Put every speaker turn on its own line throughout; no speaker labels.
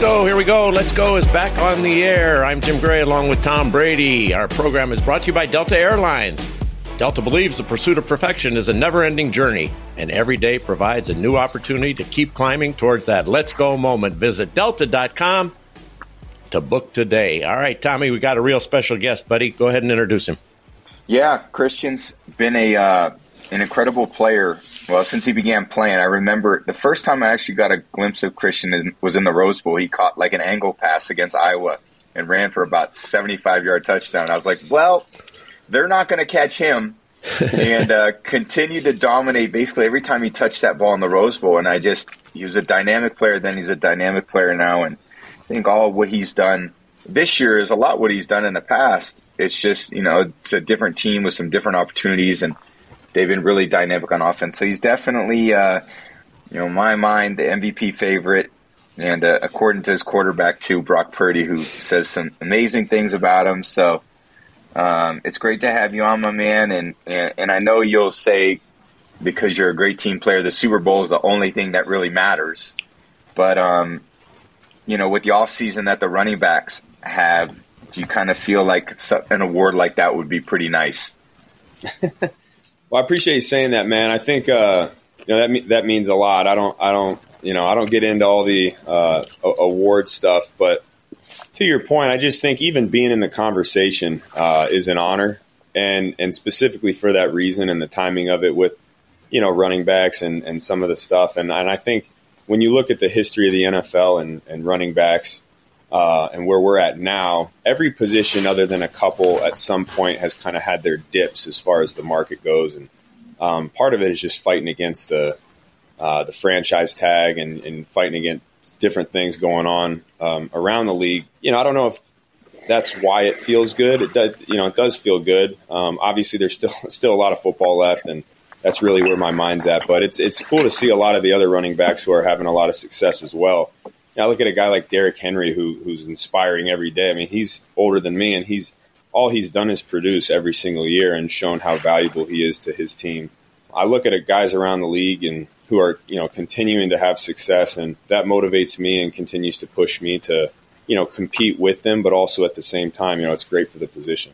Go. Here we go. Let's go is back on the air. I'm Jim Gray along with Tom Brady. Our program is brought to you by Delta Airlines. Delta believes the pursuit of perfection is a never ending journey, and every day provides a new opportunity to keep climbing towards that let's go moment. Visit delta.com to book today. All right, Tommy, we got a real special guest, buddy. Go ahead and introduce him.
Yeah, Christian's been a uh, an incredible player. Well, since he began playing, I remember the first time I actually got a glimpse of Christian was in the Rose Bowl. He caught like an angle pass against Iowa and ran for about seventy five yard touchdown. I was like, well, they're not going to catch him. and uh, continued to dominate basically every time he touched that ball in the Rose Bowl. And I just, he was a dynamic player then, he's a dynamic player now. And I think all what he's done this year is a lot what he's done in the past. It's just, you know, it's a different team with some different opportunities, and they've been really dynamic on offense. So he's definitely, uh, you know, in my mind, the MVP favorite. And uh, according to his quarterback, too, Brock Purdy, who says some amazing things about him. So, um, it's great to have you on, my man, and, and and I know you'll say because you're a great team player, the Super Bowl is the only thing that really matters. But um, you know, with the off season that the running backs have, do you kind of feel like an award like that would be pretty nice?
well, I appreciate you saying that, man. I think uh, you know that that means a lot. I don't, I don't, you know, I don't get into all the uh, award stuff, but to your point, I just think even being in the conversation uh, is an honor, and and specifically for that reason and the timing of it with you know running backs and, and some of the stuff, and and I think when you look at the history of the NFL and, and running backs uh, and where we're at now, every position other than a couple at some point has kind of had their dips as far as the market goes, and um, part of it is just fighting against the uh, the franchise tag and, and fighting against different things going on um, around the league. You know, I don't know if that's why it feels good. It does, you know, it does feel good. Um, obviously, there's still still a lot of football left, and that's really where my mind's at. But it's it's cool to see a lot of the other running backs who are having a lot of success as well. Now, look at a guy like Derrick Henry, who who's inspiring every day. I mean, he's older than me, and he's all he's done is produce every single year and shown how valuable he is to his team. I look at guys around the league and who are you know continuing to have success, and that motivates me and continues to push me to you know compete with them, but also at the same time, you know, it's great for the position.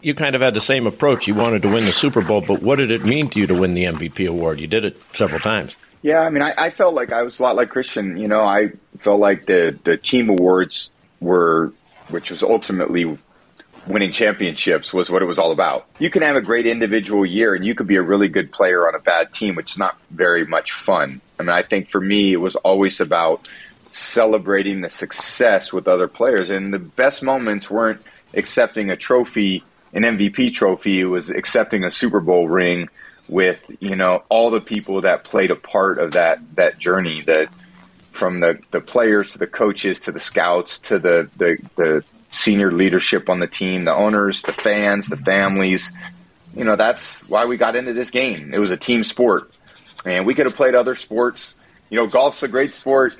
You kind of had the same approach. You wanted to win the Super Bowl, but what did it mean to you to win the MVP award? You did it several times.
Yeah, I mean, I, I felt like I was a lot like Christian. You know, I felt like the the team awards were, which was ultimately winning championships was what it was all about. You can have a great individual year and you could be a really good player on a bad team, which is not very much fun. I mean, I think for me, it was always about celebrating the success with other players. And the best moments weren't accepting a trophy, an MVP trophy, it was accepting a Super Bowl ring with, you know, all the people that played a part of that, that journey that from the, the players to the coaches to the scouts to the, the, the senior leadership on the team, the owners, the fans, the families. You know, that's why we got into this game. It was a team sport. And we could have played other sports. You know, golf's a great sport.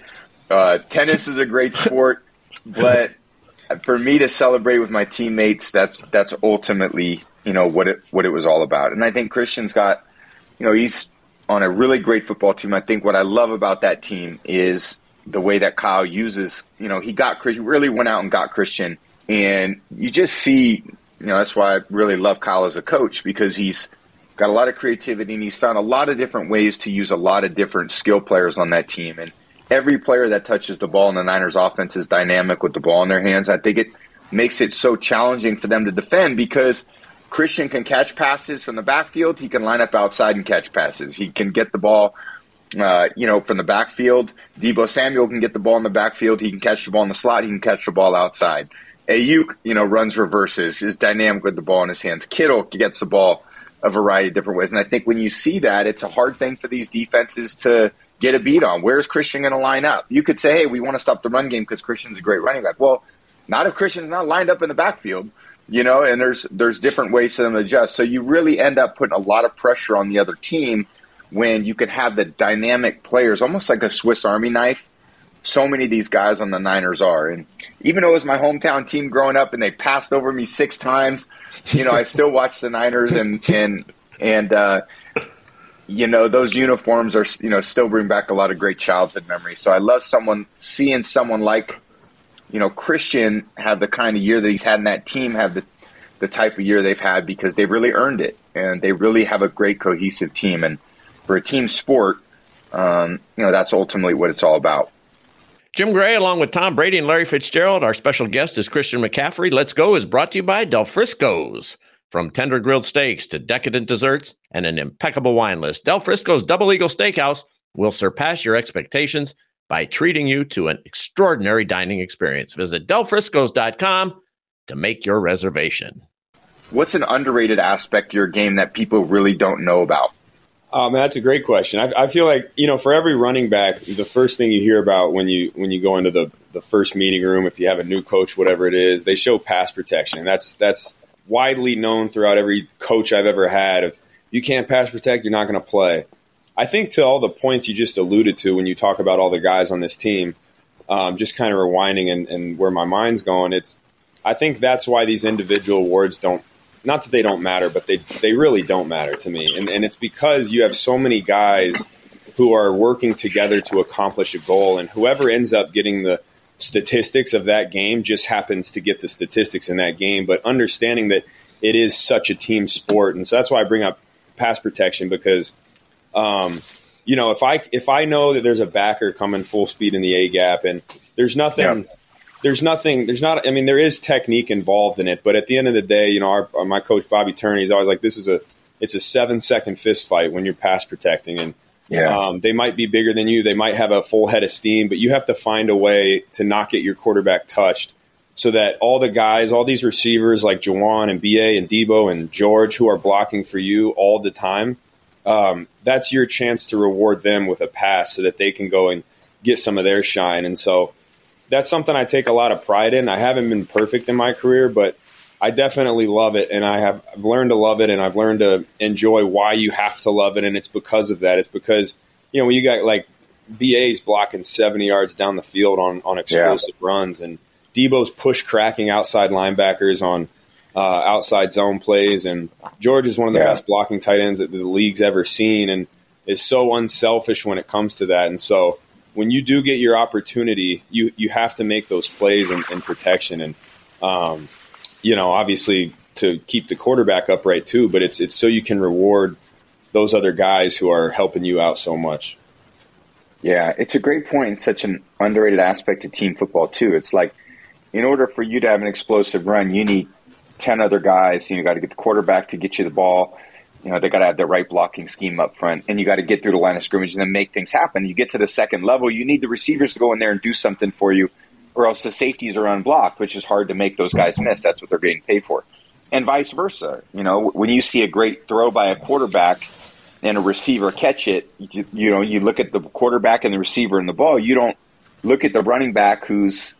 Uh, tennis is a great sport. But for me to celebrate with my teammates, that's that's ultimately you know what it what it was all about. And I think Christian's got, you know, he's on a really great football team. I think what I love about that team is the way that Kyle uses, you know, he got Christian, really went out and got Christian. And you just see, you know, that's why I really love Kyle as a coach because he's got a lot of creativity and he's found a lot of different ways to use a lot of different skill players on that team. And every player that touches the ball in the Niners offense is dynamic with the ball in their hands. I think it makes it so challenging for them to defend because Christian can catch passes from the backfield. He can line up outside and catch passes. He can get the ball uh, you know, from the backfield. Deebo Samuel can get the ball in the backfield. He can catch the ball in the slot. He can catch the ball outside. Aiyuk, you know, runs reverses, is dynamic with the ball in his hands. Kittle gets the ball a variety of different ways. And I think when you see that, it's a hard thing for these defenses to get a beat on. Where's Christian going to line up? You could say, hey, we want to stop the run game because Christian's a great running back. Well, not if Christian's not lined up in the backfield, you know, and there's there's different ways to adjust. So you really end up putting a lot of pressure on the other team when you can have the dynamic players, almost like a Swiss Army knife. So many of these guys on the Niners are, and even though it was my hometown team growing up, and they passed over me six times, you know, I still watch the Niners, and and and uh, you know, those uniforms are, you know, still bring back a lot of great childhood memories. So I love someone seeing someone like, you know, Christian have the kind of year that he's had in that team have the, the type of year they've had because they've really earned it and they really have a great cohesive team. And for a team sport, um, you know, that's ultimately what it's all about.
Jim Gray, along with Tom Brady and Larry Fitzgerald, our special guest is Christian McCaffrey. Let's Go is brought to you by Del Frisco's. From tender grilled steaks to decadent desserts and an impeccable wine list, Del Frisco's Double Eagle Steakhouse will surpass your expectations by treating you to an extraordinary dining experience. Visit delfriscos.com to make your reservation.
What's an underrated aspect of your game that people really don't know about?
Um, that's a great question. I, I, feel like you know, for every running back, the first thing you hear about when you when you go into the the first meeting room, if you have a new coach, whatever it is, they show pass protection. And that's that's widely known throughout every coach I've ever had. If you can't pass protect, you're not going to play. I think to all the points you just alluded to when you talk about all the guys on this team, um, just kind of rewinding and, and where my mind's going, it's I think that's why these individual awards don't not that they don't matter, but they they really don't matter to me. And and it's because you have so many guys who are working together to accomplish a goal, and whoever ends up getting the statistics of that game just happens to get the statistics in that game. But understanding that it is such a team sport, and so that's why I bring up pass protection because, um, you know, if I if I know that there's a backer coming full speed in the A gap, and there's nothing. Yeah there's nothing there's not i mean there is technique involved in it but at the end of the day you know our, my coach Bobby Turner is always like this is a it's a seven second fist fight when you're pass protecting and yeah. Um, they might be bigger than you they might have a full head of steam but you have to find a way to not get your quarterback touched so that all the guys all these receivers like Jauan and ba and Deebo and george who are blocking for you all the time um, that's your chance to reward them with a pass so that they can go and get some of their shine and so that's something I take a lot of pride in. I haven't been perfect in my career, but I definitely love it, and I have I've learned to love it, and I've learned to enjoy why you have to love it, and it's because of that. It's because you know when you got like BA's blocking seventy yards down the field on on explosive yeah. runs, and Deebo's push cracking outside linebackers on uh, outside zone plays, and George is one of the yeah. best blocking tight ends that the league's ever seen, and is so unselfish when it comes to that, and so when you do get your opportunity, you you have to make those plays in, in protection, and um, you know, obviously to keep the quarterback upright too. But it's it's so you can reward those other guys who are helping you out so much.
Yeah, it's a great point. It's such an underrated aspect of team football too. It's like in order for you to have an explosive run, you need ten other guys. You got to get the quarterback to get you the ball. You know, they got to have the right blocking scheme up front, and you got to get through the line of scrimmage and then make things happen. You get to the second level, you need the receivers to go in there and do something for you, or else the safeties are unblocked, which is hard to make those guys miss. That's what they're getting paid for, and vice versa. You know, when you see a great throw by a quarterback and a receiver catch it, you, you know, you look at the quarterback and the receiver and the ball. You don't look at the running back who's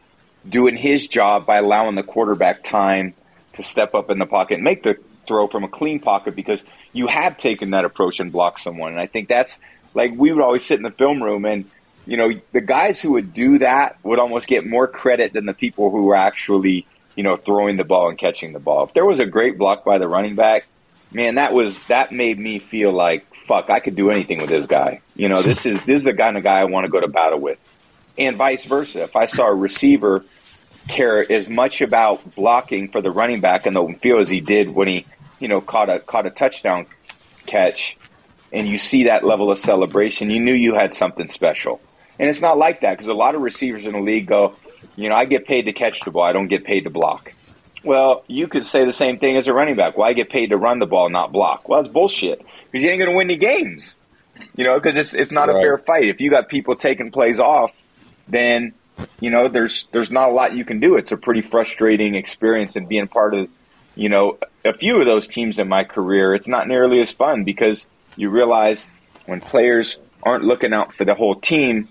doing his job by allowing the quarterback time to step up in the pocket and make the throw from a clean pocket because you have taken that approach and blocked someone. And I think that's like we would always sit in the film room and you know the guys who would do that would almost get more credit than the people who were actually you know throwing the ball and catching the ball. If there was a great block by the running back, man, that was that made me feel like fuck, I could do anything with this guy. You know, this is this is the kind of guy I want to go to battle with. And vice versa. If I saw a receiver care as much about blocking for the running back in the field as he did when he you know, caught a caught a touchdown catch, and you see that level of celebration, you knew you had something special. And it's not like that because a lot of receivers in the league go, you know, I get paid to catch the ball, I don't get paid to block. Well, you could say the same thing as a running back. Well, I get paid to run the ball, not block. Well, that's bullshit because you ain't going to win any games. You know, because it's it's not right. a fair fight. If you got people taking plays off, then you know there's there's not a lot you can do. It's a pretty frustrating experience and being part of you know, a few of those teams in my career, it's not nearly as fun because you realize when players aren't looking out for the whole team,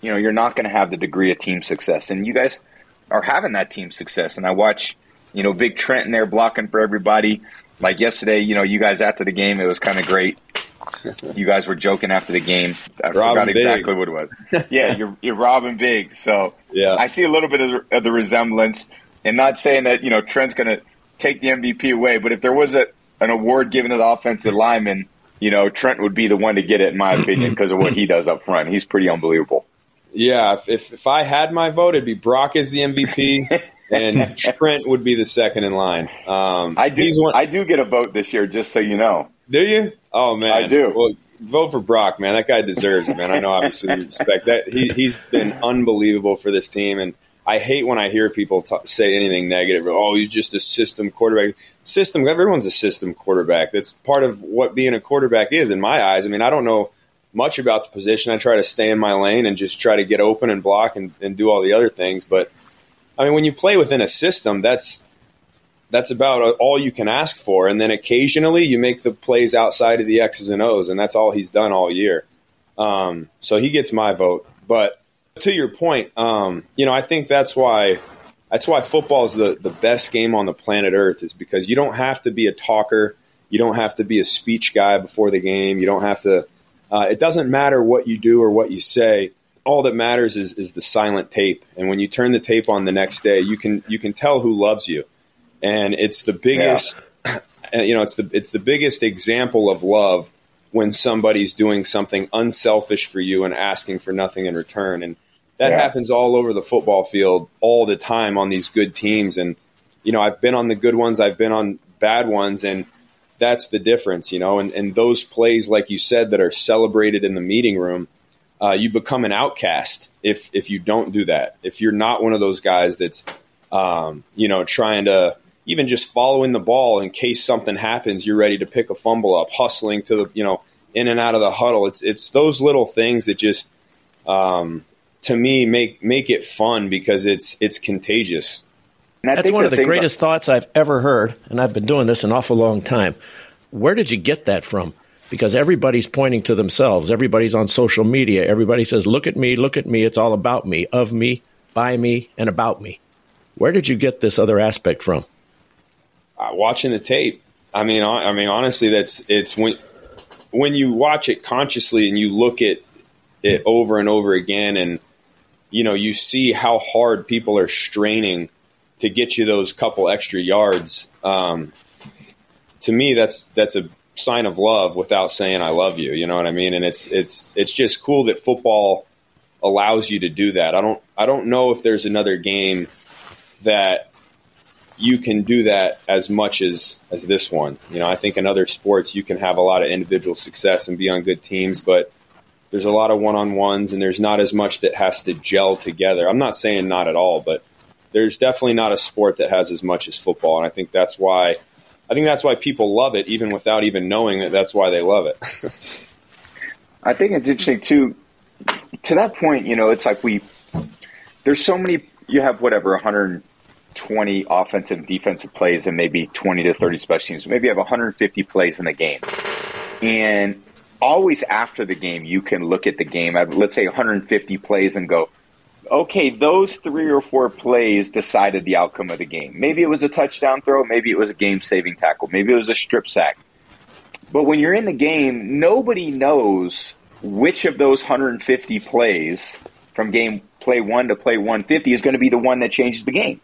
you know, you're not going to have the degree of team success. And you guys are having that team success. And I watch, you know, Big Trent in there blocking for everybody. Like yesterday, you know, you guys after the game, it was kind of great. you guys were joking after the game. I forgot exactly what it was. Yeah, you're, you're robbing big. So yeah, I see a little bit of the, of the resemblance. And not saying that you know Trent's going to take the MVP away. But if there was a, an award given to the offensive lineman, you know, Trent would be the one to get it, in my opinion, because of what he does up front. He's pretty unbelievable.
Yeah, if, if I had my vote, it'd be Brock as the MVP, and Trent would be the second in line. Um,
I do. One, I do get a vote this year, just so you know.
Do you? Oh man,
I do.
Well, vote for Brock, man. That guy deserves it, man. I know, obviously, respect that. He he's been unbelievable for this team, and I hate when I hear people t- say anything negative. Oh, he's just a system quarterback. System. Everyone's a system quarterback. That's part of what being a quarterback is, in my eyes. I mean, I don't know much about the position. I try to stay in my lane and just try to get open and block and, and do all the other things. But I mean, when you play within a system, that's that's about all you can ask for. And then occasionally you make the plays outside of the X's and O's, and that's all he's done all year. Um, so he gets my vote. But to your point, um, you know, I think that's why that's why football is the, the best game on the planet Earth is because you don't have to be a talker, you don't have to be a speech guy before the game, you don't have to. Uh, it doesn't matter what you do or what you say. All that matters is, is the silent tape, and when you turn the tape on the next day, you can you can tell who loves you and it's the biggest. Yeah. You know, it's the it's the biggest example of love when somebody's doing something unselfish for you and asking for nothing in return, and that yeah. happens all over the football field all the time on these good teams. And you know, I've been on the good ones, I've been on bad ones, and that's the difference. You know, and and those plays, like you said, that are celebrated in the meeting room. Uh, you become an outcast if if you don't do that. If you're not one of those guys that's um, you know trying to even just following the ball in case something happens, you're ready to pick a fumble up, hustling to the you know in and out of the huddle. It's it's those little things that just um, to me make make it fun because it's it's contagious.
That's one of the greatest about- thoughts I've ever heard, and I've been doing this an awful long time. Where did you get that from? Because everybody's pointing to themselves. Everybody's on social media. Everybody says, "Look at me, look at me. It's all about me, of me, by me, and about me." Where did you get this other aspect from?
uh, watching the tape. I mean, I, I mean, honestly, that's it's when when you watch it consciously and you look at it over and over again, and you know, you see how hard people are straining to get you those couple extra yards. Um, to me, that's that's a sign of love without saying I love you. You know what I mean? And it's it's it's just cool that football allows you to do that. I don't I don't know if there's another game that you can do that as much as as this one. You know, I think in other sports you can have a lot of individual success and be on good teams, but there's a lot of one-on-ones and there's not as much that has to gel together. I'm not saying not at all, but there's definitely not a sport that has as much as football, and I think that's why I think that's why people love it even without even knowing that that's why they love it.
I think it's interesting too to that point, you know, it's like we there's so many you have whatever 120 offensive and defensive plays and maybe 20 to 30 special teams. Maybe you have 150 plays in the game. And always after the game, you can look at the game let's say, 150 plays and go, okay, those three or four plays decided the outcome of the game. Maybe it was a touchdown throw. Maybe it was a game saving tackle. Maybe it was a strip sack. But when you're in the game, nobody knows which of those 150 plays from game play one to play 150 is going to be the one that changes the game.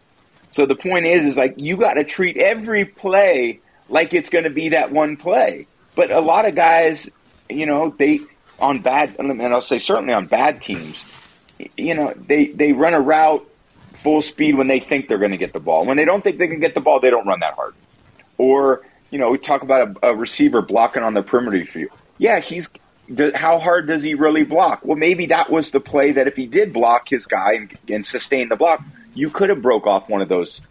So the point is, is like you got to treat every play like it's going to be that one play. But a lot of guys, you know, they on bad, and I'll say certainly on bad teams, you know, they they run a route full speed when they think they're going to get the ball. When they don't think they can get the ball, they don't run that hard. Or you know, we talk about a, a receiver blocking on the perimeter for you. Yeah, he's how hard does he really block? Well, maybe that was the play that if he did block his guy and, and sustain the block, you could have broke off one of those,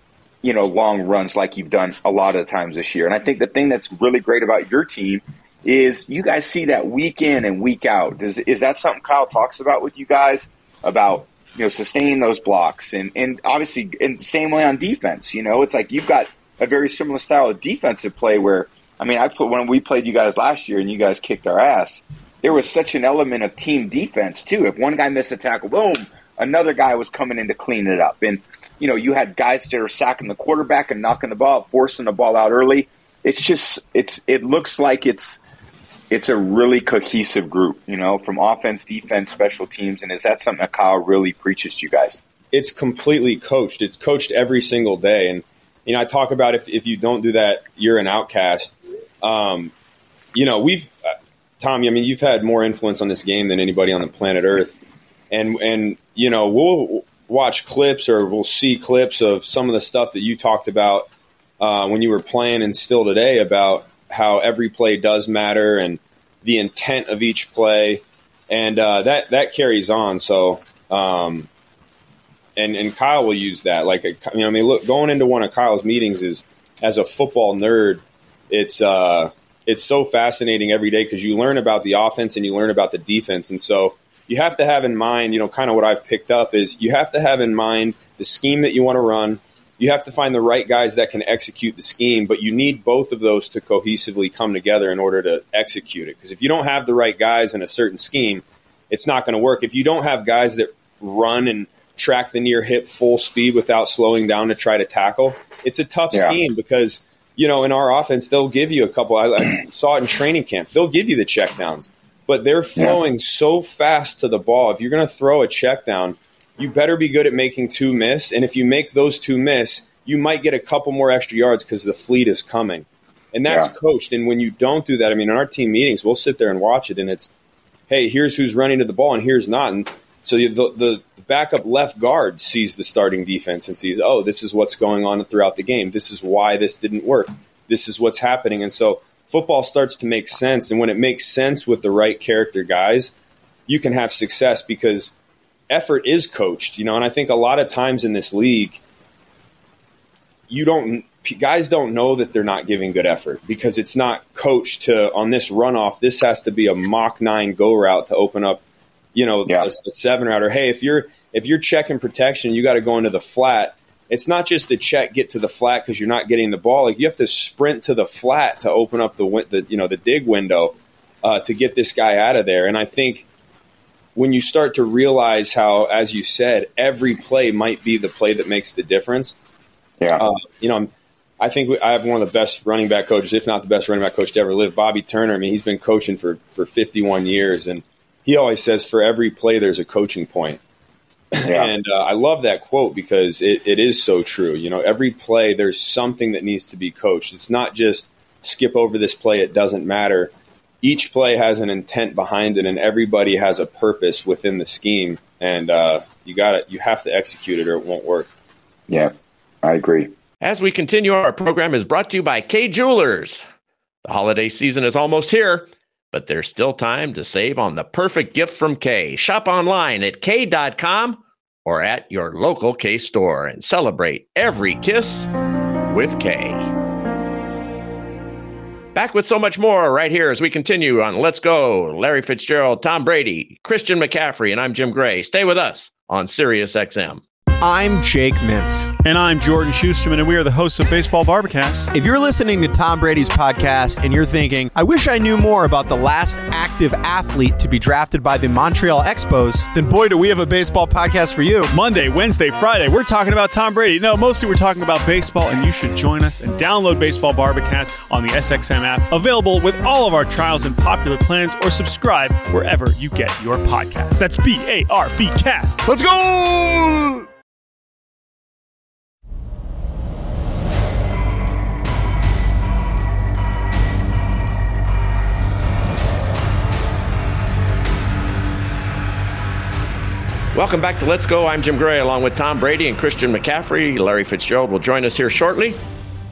you know, long runs like you've done a lot of the times this year. And I think the thing that's really great about your team is you guys see that week in and week out. Is is that something Kyle talks about with you guys about you know sustaining those blocks and and obviously in the same way on defense. You know, it's like you've got a very similar style of defensive play where I mean I put when we played you guys last year and you guys kicked our ass. There was such an element of team defense too. If one guy missed a tackle, boom, another guy was coming in to clean it up. And, you know, you had guys that are sacking the quarterback and knocking the ball, forcing the ball out early. It's just, it's, it looks like it's, it's a really cohesive group, you know, from offense, defense, special teams. And is that something that Kyle really preaches to you guys?
It's completely coached. It's coached every single day. And, you know, I talk about if, if you don't do that, you're an outcast. Um, you know, we've, Tommy, I mean, you've had more influence on this game than anybody on the planet Earth, and and you know we'll watch clips or we'll see clips of some of the stuff that you talked about uh, when you were playing and still today about how every play does matter and the intent of each play, and uh, that that carries on. So, um, and and Kyle will use that. Like, you know, I mean, look, going into one of Kyle's meetings is as a football nerd, it's uh, it's so fascinating every day because you learn about the offense and you learn about the defense, and so you have to have in mind, you know, kind of what I've picked up is you have to have in mind the scheme that you want to run. You have to find the right guys that can execute the scheme, but you need both of those to cohesively come together in order to execute it. Because if you don't have the right guys in a certain scheme, it's not going to work. If you don't have guys that run and track the near hip full speed without slowing down to try to tackle, it's a tough yeah. scheme because you know in our offense they'll give you a couple. I, I saw it in training camp. They'll give you the checkdowns but they're flowing yeah. so fast to the ball. If you're going to throw a check down, you better be good at making two miss. And if you make those two miss, you might get a couple more extra yards because the fleet is coming. And that's yeah. coached. And when you don't do that, I mean, in our team meetings, we'll sit there and watch it, and it's, hey, here's who's running to the ball, and here's not. And so the, the, the backup left guard sees the starting defense and sees, oh, this is what's going on throughout the game. This is why this didn't work. This is what's happening. And so football starts to make sense. And when it makes sense with the right character guys, you can have success because effort is coached, you know. And I think a lot of times in this league, you don't guys don't know that they're not giving good effort because it's not coached to on this runoff. This has to be a Mach nine go route to open up, you know, yeah. a, a seven route. Or hey, if you're if you're checking protection, you got to go into the flat it's not just the check get to the flat because you're not getting the ball. Like you have to sprint to the flat to open up the the you know the dig window uh, to get this guy out of there. And I think when you start to realize how, as you said, every play might be the play that makes the difference.
Yeah, uh,
you know. I think I have one of the best running back coaches, if not the best running back coach to ever live, Bobby Turner. I mean, he's been coaching for, for 51 years, and he always says for every play, there's a coaching point. Yeah. And uh, I love that quote because it, it is so true. You know, every play, there's something that needs to be coached. It's not just skip over this play, it doesn't matter. Each play has an intent behind it, and everybody has a purpose within the scheme. And uh, you got it. You have to execute it, or it won't work.
Yeah, I agree.
As we continue, our program is brought to you by Kay Jewelers. The holiday season is almost here, but there's still time to save on the perfect gift from Kay. Shop online at Kay.com or at your local Kay store and celebrate every kiss with Kay. Back with so much more right here as we continue on Let's Go. Larry Fitzgerald, Tom Brady, Christian McCaffrey, and I'm Jim Gray. Stay with us on Sirius XM.
I'm Jake Mintz.
And I'm Jordan Schusterman, and we are the hosts of Baseball Bar-B-Cast.
If you're listening to Tom Brady's podcast and you're thinking, I wish I knew more about the last active athlete to be drafted by the Montreal Expos, then boy, do we have a baseball podcast for you.
Monday, Wednesday, Friday, we're talking about Tom Brady. No, mostly we're talking about baseball, and you should join us and download Baseball Bar-B-Cast on the SXM app, available with all of our trials and popular plans, or subscribe wherever you get your podcasts. That's B A R B Cast.
Let's go!
Welcome back to Let's Go. I'm Jim Gray along with Tom Brady and Christian McCaffrey. Larry Fitzgerald will join us here shortly.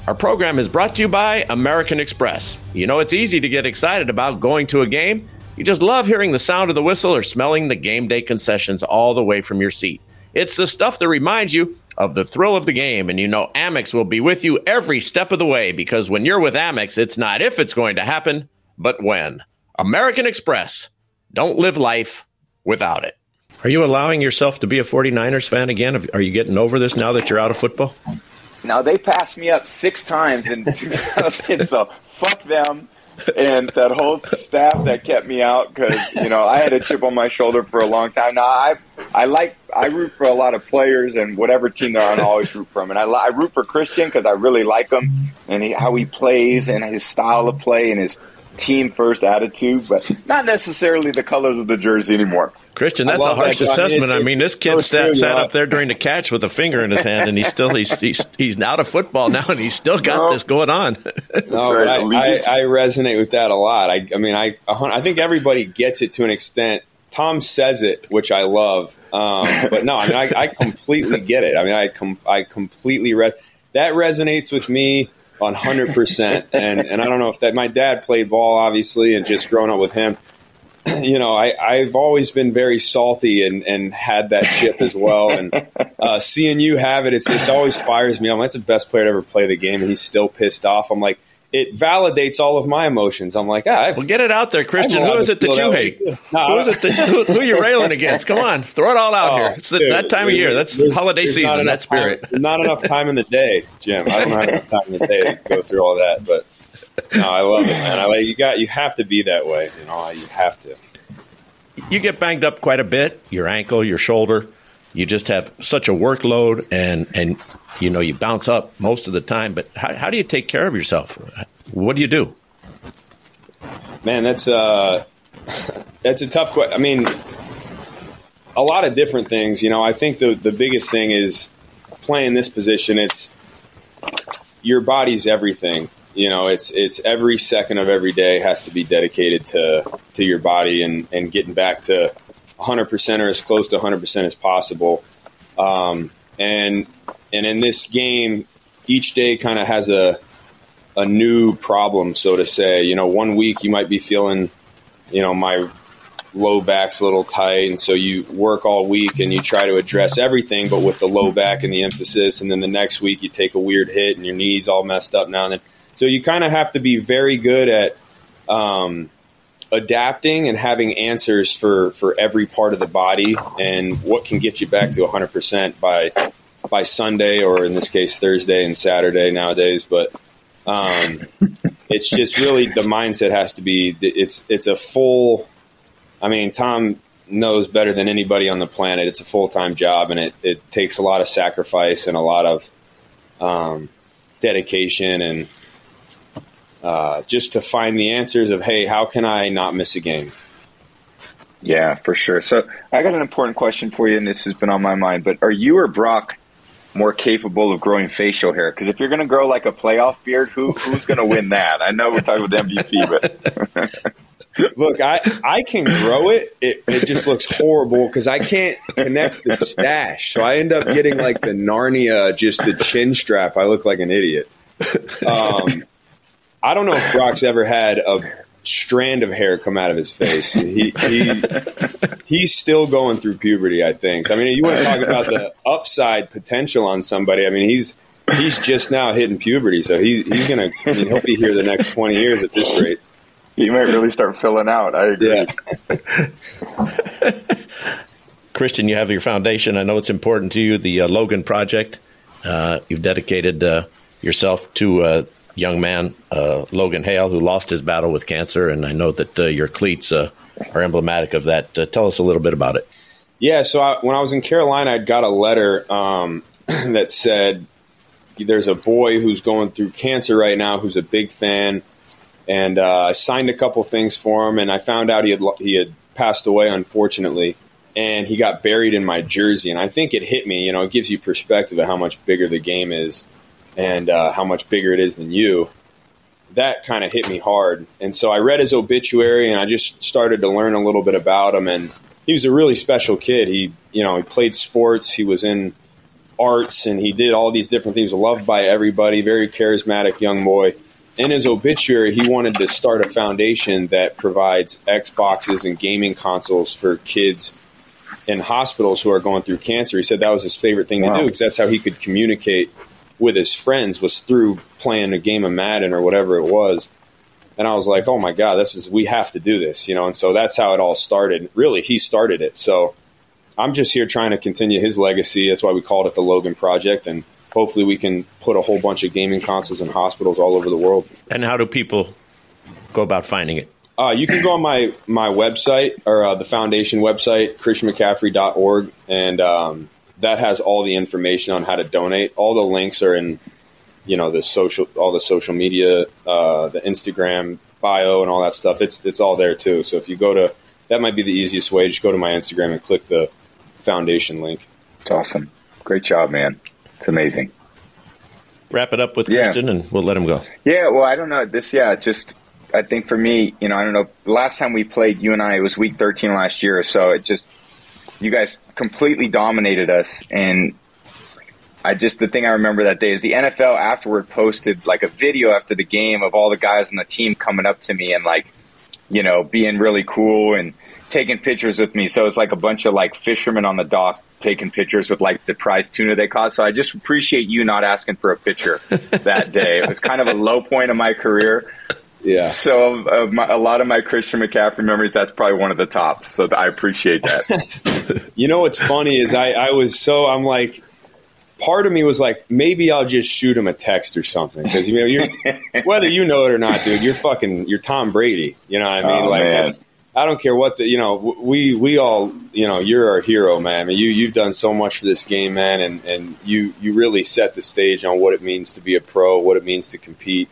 Our program is brought to you by American Express. You know, it's easy to get excited about going to a game. You just love hearing the sound of the whistle or smelling the game day concessions all the way from your seat. It's the stuff that reminds you of the thrill of the game. And you know, Amex will be with you every step of the way because when you're with Amex, it's not if it's going to happen, but when. American Express. Don't live life without it. Are you allowing yourself to be a 49ers fan again? Are you getting over this now that you're out of football?
Now, they passed me up six times in 2000, so fuck them and that whole staff that kept me out because you know I had a chip on my shoulder for a long time. Now I I like I root for a lot of players and whatever team they're on, I always root for them. And I, I root for Christian because I really like him and he, how he plays and his style of play and his team first attitude, but not necessarily the colors of the jersey anymore.
Christian, that's a harsh that assessment. I mean, I mean this kid so sat, sat up there during the catch with a finger in his hand, and he's still he's he's, he's out of football now, and he's still got no. this going on.
no, right. I, I, I, resonate with that a lot. I, I mean, I I think everybody gets it to an extent. Tom says it, which I love, um, but no, I mean, I, I, completely get it. I mean, I com- I completely res- that resonates with me on hundred percent. And and I don't know if that my dad played ball obviously, and just growing up with him you know, I, I've always been very salty and, and had that chip as well. And uh, seeing you have it, it's it's always fires me up. That's the best player to ever play the game, and he's still pissed off. I'm like, it validates all of my emotions. I'm like, ah,
well, get it out there, Christian. Who is it that you hate? No, who is it that who, who you railing against? Come on, throw it all out oh, here. It's the, dude, that time of year. That's holiday season. That spirit.
Time, not enough time in the day, Jim. I don't have enough time in the day to go through all that, but no, I love it, man. I like you got you have to be that way. You know, you have to.
You get banged up quite a bit. Your ankle, your shoulder. You just have such a workload, and and you know you bounce up most of the time. But how, how do you take care of yourself? What do you do?
Man, that's uh, that's a tough question. I mean, a lot of different things. You know, I think the the biggest thing is playing this position. It's your body's everything you know it's it's every second of every day has to be dedicated to to your body and and getting back to 100% or as close to 100% as possible. Um, and and in this game each day kind of has a a new problem so to say. You know one week you might be feeling you know my low back's a little tight and so you work all week and you try to address everything but with the low back and the emphasis and then the next week you take a weird hit and your knees all messed up now and then so you kind of have to be very good at um, adapting and having answers for, for every part of the body and what can get you back to 100% by by Sunday or in this case Thursday and Saturday nowadays. But um, it's just really the mindset has to be it's it's a full. I mean, Tom knows better than anybody on the planet. It's a full time job and it, it takes a lot of sacrifice and a lot of um, dedication and uh, just to find the answers of, hey, how can I not miss a game?
Yeah, for sure. So I got an important question for you, and this has been on my mind. But are you or Brock more capable of growing facial hair? Because if you're going to grow like a playoff beard, who who's going to win that? I know we're talking about the MVP,
but. Look, I, I can grow it. It, it just looks horrible because I can't connect the stash. So I end up getting like the Narnia, just the chin strap. I look like an idiot. Um, I don't know if Brock's ever had a strand of hair come out of his face. He, he he's still going through puberty. I think. So, I mean, you want to talk about the upside potential on somebody? I mean, he's he's just now hitting puberty, so he, he's gonna. I mean, he'll be here the next twenty years at this rate.
You might really start filling out. I agree.
Yeah. Christian, you have your foundation. I know it's important to you, the uh, Logan Project. Uh, you've dedicated uh, yourself to uh, young man, uh, Logan Hale, who lost his battle with cancer. And I know that uh, your cleats uh, are emblematic of that. Uh, tell us a little bit about it.
Yeah, so I, when I was in Carolina, I got a letter um, that said there's a boy who's going through cancer right now who's a big fan. And uh, I signed a couple things for him, and I found out he had he had passed away, unfortunately and he got buried in my jersey. And I think it hit me. You know, it gives you perspective of how much bigger the game is and uh, how much bigger it is than you. That kind of hit me hard. And so I read his obituary and I just started to learn a little bit about him. And he was a really special kid. He, you know, he played sports, he was in arts, and he did all these different things, loved by everybody, very charismatic young boy. In his obituary, he wanted to start a foundation that provides Xboxes and gaming consoles for kids in hospitals who are going through cancer. He said that was his favorite thing wow. to do because that's how he could communicate with his friends was through playing a game of Madden or whatever it was. And I was like, oh my God, this is, we have to do this, you know? And so that's how it all started. Really, he started it. So I'm just here trying to continue his legacy. That's why we called it the Logan Project. And hopefully we can put a whole bunch of gaming consoles in hospitals all over the world.
And how do people go about finding it?
Uh, you can go on my, my website or uh, the foundation website, christianmccaffrey.org, and um, that has all the information on how to donate. All the links are in, you know, the social, all the social media, uh, the Instagram bio, and all that stuff. It's it's all there too. So if you go to that might be the easiest way. Just go to my Instagram and click the foundation link.
It's awesome. Great job, man. It's amazing.
Wrap it up with
Yeah.
Christian, and we'll let him go.
Yeah, well, I don't know. This, yeah, just I think for me, you know, I don't know. Last time we played, you and I, it was week 13 last year, so it just you guys completely dominated us, and I just the thing I remember that day is the NFL afterward posted like a video after the game of all the guys on the team coming up to me and like, you know, being really cool and taking pictures with me. So it's like a bunch of like fishermen on the dock taking pictures with like the prize tuna they caught. So I just appreciate you not asking for a picture that day. It was kind of a low point of my career.
Yeah.
So uh, my, a lot of my Christian McCaffrey memories, that's probably one of the tops. So I appreciate that.
You know what's funny is I, I was so I'm like, part of me was like, maybe I'll just shoot him a text or something because you know you're whether you know it or not, dude. You're fucking you're Tom Brady. You know what I mean?
Oh,
like
man.
I don't care what the you know we we all you know you're our hero, man. I mean, you you've done so much for this game, man, and and you you really set the stage on what it means to be a pro, what it means to compete.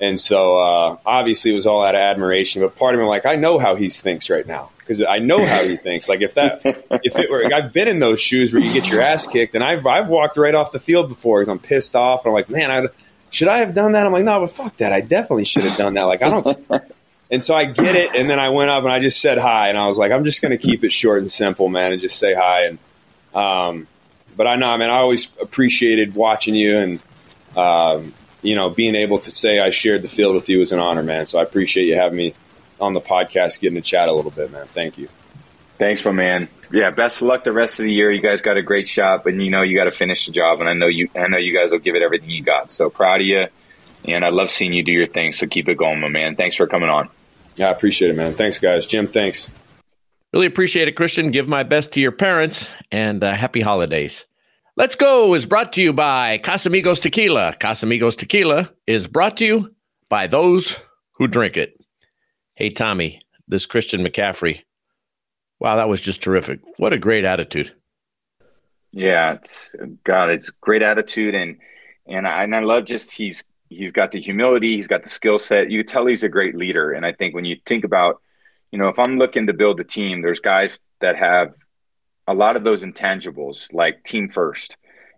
And so, uh, obviously, it was all out of admiration. But part of me, like, I know how he thinks right now because I know how he thinks. Like, if that, if it were, I've been in those shoes where you get your ass kicked, and I've I've walked right off the field before because I'm pissed off, and I'm like, man, I should I have done that? I'm like, no, but fuck that. I definitely should have done that. Like, I don't. And so I get it, and then I went up and I just said hi, and I was like, I'm just going to keep it short and simple, man, and just say hi. And um, but I know, I mean, I always appreciated watching you, and um, you know, being able to say I shared the field with you is an honor, man. So I appreciate you having me on the podcast, getting to chat a little bit, man. Thank you.
Thanks, my man. Yeah, best of luck the rest of the year. You guys got a great shot, but you know you got to finish the job, and I know you. I know you guys will give it everything you got. So proud of you, and I love seeing you do your thing. So keep it going, my man. Thanks for coming on.
Yeah, I appreciate it, man. Thanks, guys. Jim, thanks.
Really appreciate it, Christian. Give my best to your parents and uh, happy holidays. Let's Go is brought to you by Casamigos Tequila. Casamigos Tequila is brought to you by those who drink it. Hey, Tommy, this Christian McCaffrey. Wow, that was just terrific. What a great attitude.
Yeah, it's God, it's great attitude, and and I, and I love just he's he's got the humility, he's got the skill set. You tell he's a great leader, and I think when you think about, you know, if I'm looking to build a team, there's guys that have a lot of those intangibles, like team first,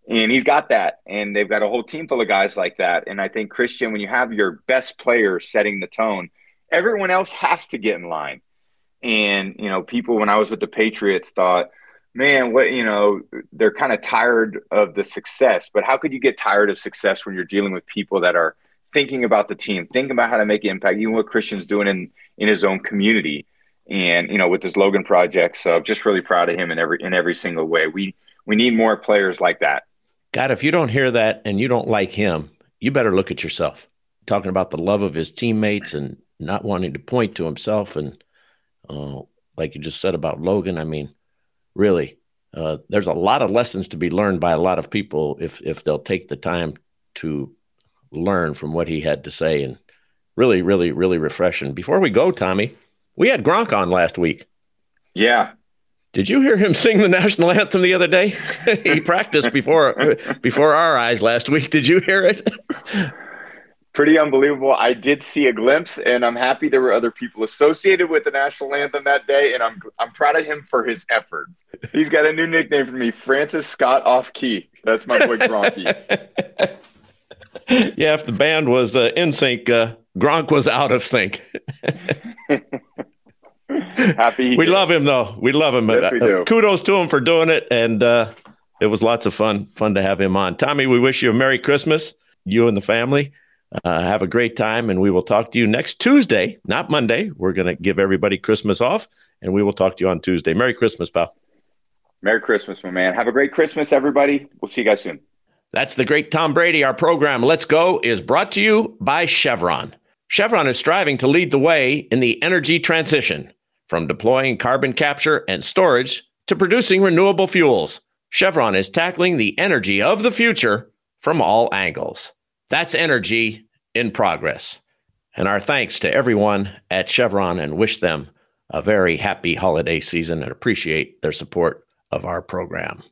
and he's got that, and they've got a whole team full of guys like that. And I think Christian, when you have your best player setting the tone, everyone else has to get in line. And you know, people when I was with the Patriots thought man, what you know, they're kind of tired of the success. But how could you get tired of success when you're dealing with people that are thinking about the team, thinking about how to make impact, even what Christian's doing in in his own community, and you know, with his Logan project. So, just really proud of him in every in every single way. We we need more players like that.
God, if you don't hear that and you don't like him, you better look at yourself. Talking about the love of his teammates and not wanting to point to himself, and uh, like you just said about Logan, I mean really uh, there's a lot of lessons to be learned by a lot of people if if they'll take the time to learn from what he had to say and really really really refreshing before we go tommy we had gronk on last week
Yeah,
did you hear him sing the national anthem the other day he practiced before before our eyes last week did you hear it
pretty unbelievable. I did see a glimpse, and I'm happy there were other people associated with the national anthem that day, and I'm I'm proud of him for his effort. He's got a new nickname for me, Francis Scott Off Key. That's my boy Gronky.
yeah if the band was uh, in sync uh, gronk was out of sync
happy.
we
did.
love him though. We love him.
Yes, we
Uh,
do.
kudos to him for doing it, and uh, it was lots of fun. Fun to have him on. Tommy, we wish you a Merry Christmas, you and the family. Uh, have a great time, and we will talk to you next Tuesday, not Monday. We're going to give everybody Christmas off, and we will talk to you on Tuesday. Merry Christmas, pal.
Merry Christmas, my man. Have a great Christmas, everybody. We'll see you guys soon.
That's the great Tom Brady. Our program, Let's Go, is brought to you by Chevron. Chevron is striving to lead the way in the energy transition from deploying carbon capture and storage to producing renewable fuels. Chevron is tackling the energy of the future from all angles. That's energy in progress. And our thanks to everyone at Chevron and wish them a very happy holiday season and appreciate their support of our program.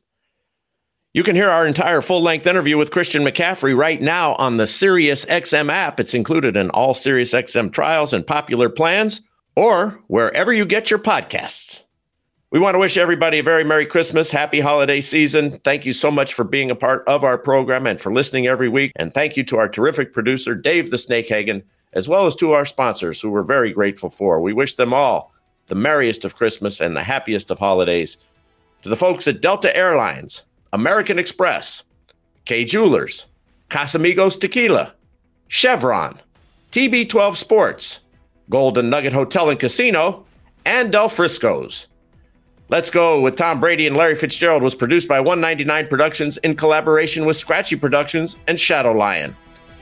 You can hear our entire full length interview with Christian McCaffrey right now on the SiriusXM app. It's included in all SiriusXM trials and popular plans. Or wherever you get your podcasts. We want to wish everybody a very Merry Christmas, Happy Holiday Season. Thank you so much for being a part of our program and for listening every week. And thank you to our terrific producer, Dave the Snake Hagen, as well as to our sponsors, who we're very grateful for. We wish them all the merriest of Christmas and the happiest of holidays. To the folks at Delta Airlines, American Express, Kay Jewelers, Casamigos Tequila, Chevron, TB12 Sports, Golden Nugget Hotel and Casino, and Del Frisco's. Let's Go with Tom Brady and Larry Fitzgerald was produced by 199 Productions in collaboration with Scratchy Productions and Shadow Lion.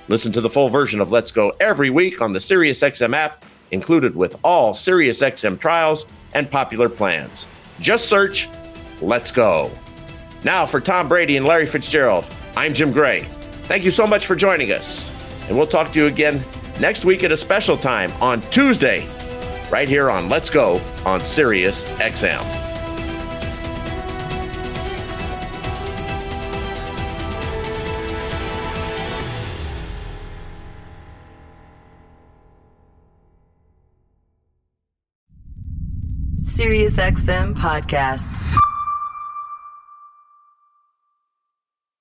Listen to the full version of Let's Go every week on the SiriusXM app, included with all SiriusXM trials and popular plans. Just search Let's Go. Now for Tom Brady and Larry Fitzgerald, I'm Jim Gray. Thank you so much for joining us. And we'll talk to you again next week at a special time on Tuesday, right here on Let's Go on Sirius XM.
SiriusXM podcasts.